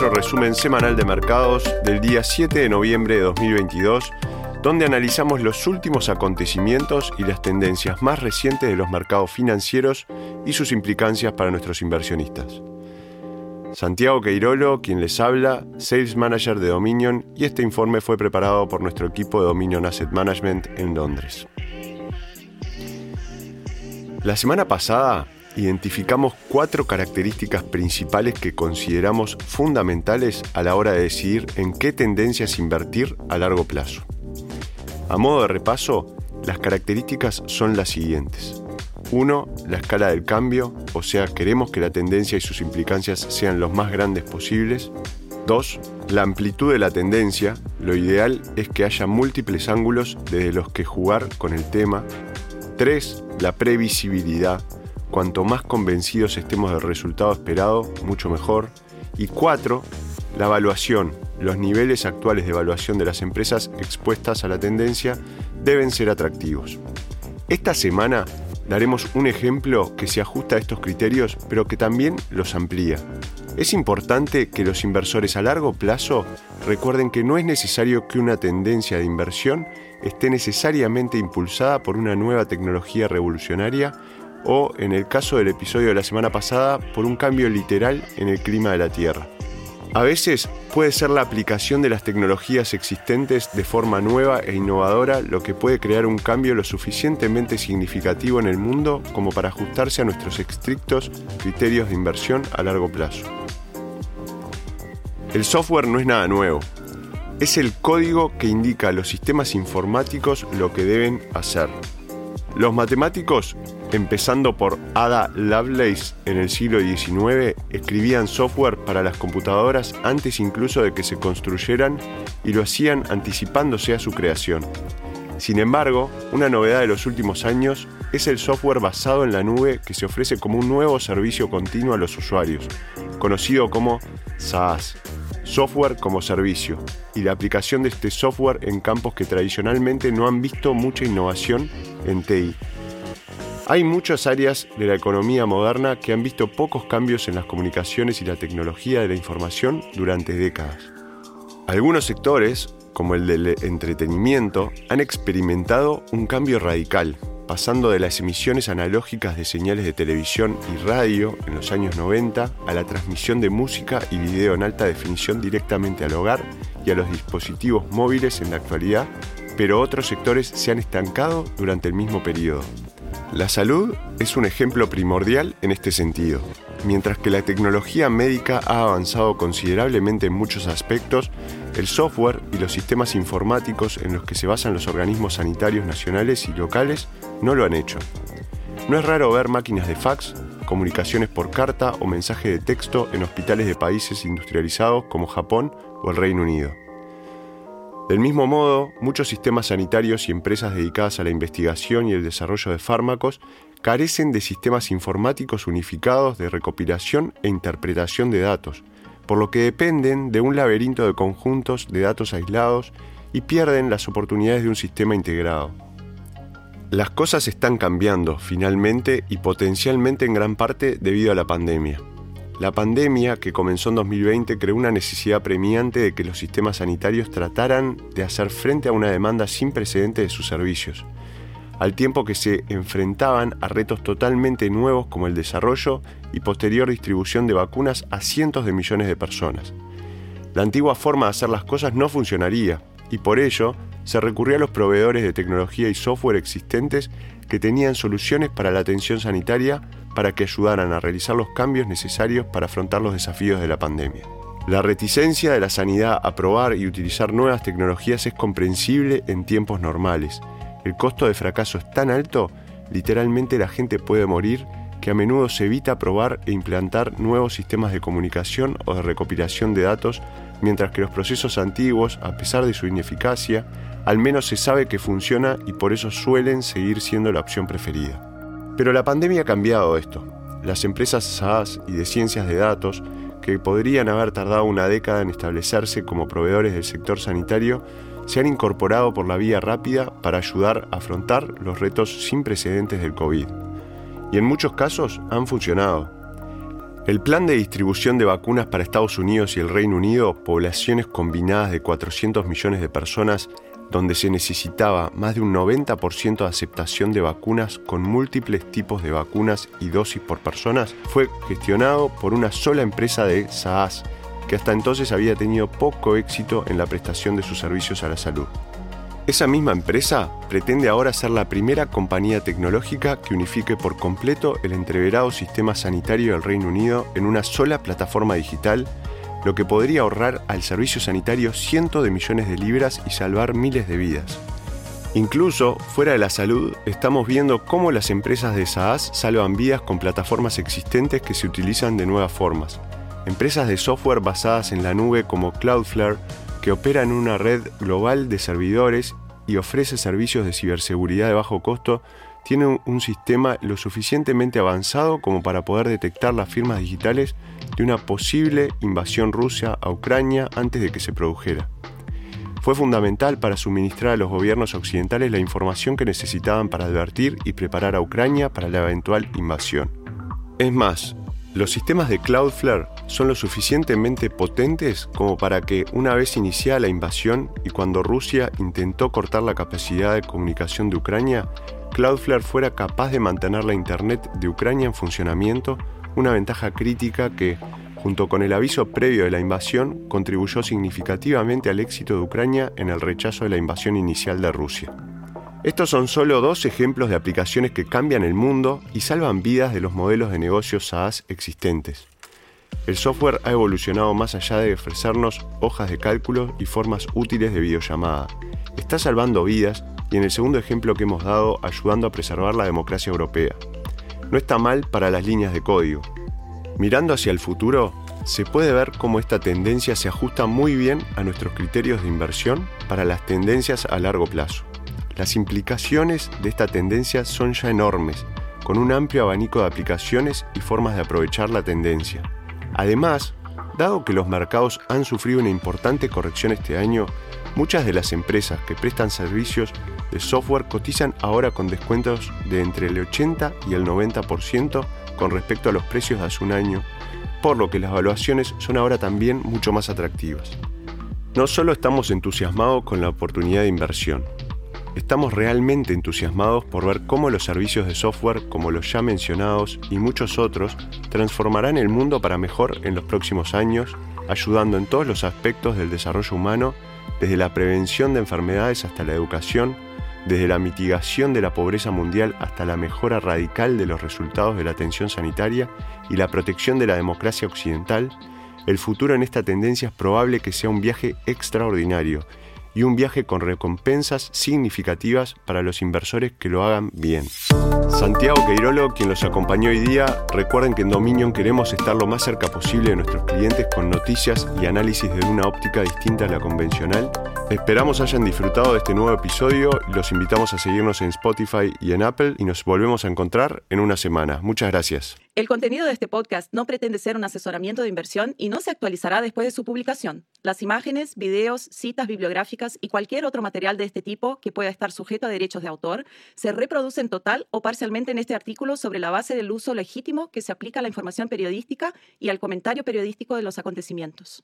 nuestro resumen semanal de mercados del día 7 de noviembre de 2022, donde analizamos los últimos acontecimientos y las tendencias más recientes de los mercados financieros y sus implicancias para nuestros inversionistas. Santiago Queirolo, quien les habla, Sales Manager de Dominion, y este informe fue preparado por nuestro equipo de Dominion Asset Management en Londres. La semana pasada identificamos cuatro características principales que consideramos fundamentales a la hora de decidir en qué tendencias invertir a largo plazo. A modo de repaso, las características son las siguientes. 1. La escala del cambio, o sea, queremos que la tendencia y sus implicancias sean los más grandes posibles. 2. La amplitud de la tendencia, lo ideal es que haya múltiples ángulos desde los que jugar con el tema. 3. La previsibilidad, cuanto más convencidos estemos del resultado esperado, mucho mejor. Y 4. La evaluación, los niveles actuales de evaluación de las empresas expuestas a la tendencia deben ser atractivos. Esta semana daremos un ejemplo que se ajusta a estos criterios, pero que también los amplía. Es importante que los inversores a largo plazo recuerden que no es necesario que una tendencia de inversión esté necesariamente impulsada por una nueva tecnología revolucionaria o, en el caso del episodio de la semana pasada, por un cambio literal en el clima de la Tierra. A veces puede ser la aplicación de las tecnologías existentes de forma nueva e innovadora lo que puede crear un cambio lo suficientemente significativo en el mundo como para ajustarse a nuestros estrictos criterios de inversión a largo plazo. El software no es nada nuevo. Es el código que indica a los sistemas informáticos lo que deben hacer. Los matemáticos empezando por Ada Lovelace en el siglo XIX, escribían software para las computadoras antes incluso de que se construyeran y lo hacían anticipándose a su creación. Sin embargo, una novedad de los últimos años es el software basado en la nube que se ofrece como un nuevo servicio continuo a los usuarios, conocido como SaaS, software como servicio, y la aplicación de este software en campos que tradicionalmente no han visto mucha innovación en TI, hay muchas áreas de la economía moderna que han visto pocos cambios en las comunicaciones y la tecnología de la información durante décadas. Algunos sectores, como el del entretenimiento, han experimentado un cambio radical, pasando de las emisiones analógicas de señales de televisión y radio en los años 90 a la transmisión de música y video en alta definición directamente al hogar y a los dispositivos móviles en la actualidad, pero otros sectores se han estancado durante el mismo periodo. La salud es un ejemplo primordial en este sentido. Mientras que la tecnología médica ha avanzado considerablemente en muchos aspectos, el software y los sistemas informáticos en los que se basan los organismos sanitarios nacionales y locales no lo han hecho. No es raro ver máquinas de fax, comunicaciones por carta o mensaje de texto en hospitales de países industrializados como Japón o el Reino Unido. Del mismo modo, muchos sistemas sanitarios y empresas dedicadas a la investigación y el desarrollo de fármacos carecen de sistemas informáticos unificados de recopilación e interpretación de datos, por lo que dependen de un laberinto de conjuntos de datos aislados y pierden las oportunidades de un sistema integrado. Las cosas están cambiando finalmente y potencialmente en gran parte debido a la pandemia. La pandemia, que comenzó en 2020, creó una necesidad premiante de que los sistemas sanitarios trataran de hacer frente a una demanda sin precedentes de sus servicios, al tiempo que se enfrentaban a retos totalmente nuevos como el desarrollo y posterior distribución de vacunas a cientos de millones de personas. La antigua forma de hacer las cosas no funcionaría, y por ello se recurrió a los proveedores de tecnología y software existentes que tenían soluciones para la atención sanitaria para que ayudaran a realizar los cambios necesarios para afrontar los desafíos de la pandemia. La reticencia de la sanidad a probar y utilizar nuevas tecnologías es comprensible en tiempos normales. El costo de fracaso es tan alto, literalmente la gente puede morir, que a menudo se evita probar e implantar nuevos sistemas de comunicación o de recopilación de datos, mientras que los procesos antiguos, a pesar de su ineficacia, al menos se sabe que funciona y por eso suelen seguir siendo la opción preferida. Pero la pandemia ha cambiado esto. Las empresas SaaS y de ciencias de datos, que podrían haber tardado una década en establecerse como proveedores del sector sanitario, se han incorporado por la vía rápida para ayudar a afrontar los retos sin precedentes del COVID. Y en muchos casos han funcionado. El plan de distribución de vacunas para Estados Unidos y el Reino Unido, poblaciones combinadas de 400 millones de personas, donde se necesitaba más de un 90% de aceptación de vacunas con múltiples tipos de vacunas y dosis por personas, fue gestionado por una sola empresa de SAAS, que hasta entonces había tenido poco éxito en la prestación de sus servicios a la salud. Esa misma empresa pretende ahora ser la primera compañía tecnológica que unifique por completo el entreverado sistema sanitario del Reino Unido en una sola plataforma digital lo que podría ahorrar al servicio sanitario cientos de millones de libras y salvar miles de vidas. Incluso, fuera de la salud, estamos viendo cómo las empresas de SaaS salvan vidas con plataformas existentes que se utilizan de nuevas formas. Empresas de software basadas en la nube como Cloudflare, que opera en una red global de servidores y ofrece servicios de ciberseguridad de bajo costo, tienen un sistema lo suficientemente avanzado como para poder detectar las firmas digitales de una posible invasión rusa a Ucrania antes de que se produjera. Fue fundamental para suministrar a los gobiernos occidentales la información que necesitaban para advertir y preparar a Ucrania para la eventual invasión. Es más, los sistemas de Cloudflare son lo suficientemente potentes como para que una vez iniciada la invasión y cuando Rusia intentó cortar la capacidad de comunicación de Ucrania, Cloudflare fuera capaz de mantener la Internet de Ucrania en funcionamiento una ventaja crítica que, junto con el aviso previo de la invasión, contribuyó significativamente al éxito de Ucrania en el rechazo de la invasión inicial de Rusia. Estos son solo dos ejemplos de aplicaciones que cambian el mundo y salvan vidas de los modelos de negocios SaaS existentes. El software ha evolucionado más allá de ofrecernos hojas de cálculo y formas útiles de videollamada. Está salvando vidas y en el segundo ejemplo que hemos dado ayudando a preservar la democracia europea no está mal para las líneas de código. Mirando hacia el futuro, se puede ver cómo esta tendencia se ajusta muy bien a nuestros criterios de inversión para las tendencias a largo plazo. Las implicaciones de esta tendencia son ya enormes, con un amplio abanico de aplicaciones y formas de aprovechar la tendencia. Además, dado que los mercados han sufrido una importante corrección este año, muchas de las empresas que prestan servicios de software cotizan ahora con descuentos de entre el 80 y el 90% con respecto a los precios de hace un año, por lo que las evaluaciones son ahora también mucho más atractivas. No solo estamos entusiasmados con la oportunidad de inversión, estamos realmente entusiasmados por ver cómo los servicios de software, como los ya mencionados y muchos otros, transformarán el mundo para mejor en los próximos años, ayudando en todos los aspectos del desarrollo humano, desde la prevención de enfermedades hasta la educación, desde la mitigación de la pobreza mundial hasta la mejora radical de los resultados de la atención sanitaria y la protección de la democracia occidental, el futuro en esta tendencia es probable que sea un viaje extraordinario y un viaje con recompensas significativas para los inversores que lo hagan bien. Santiago Queirolo, quien los acompañó hoy día, recuerden que en Dominion queremos estar lo más cerca posible de nuestros clientes con noticias y análisis de una óptica distinta a la convencional Esperamos hayan disfrutado de este nuevo episodio los invitamos a seguirnos en Spotify y en Apple y nos volvemos a encontrar en una semana. Muchas gracias. El contenido de este podcast no pretende ser un asesoramiento de inversión y no se actualizará después de su publicación. Las imágenes, videos, citas bibliográficas y cualquier otro material de este tipo que pueda estar sujeto a derechos de autor se reproducen total o parcialmente en este artículo sobre la base del uso legítimo que se aplica a la información periodística y al comentario periodístico de los acontecimientos.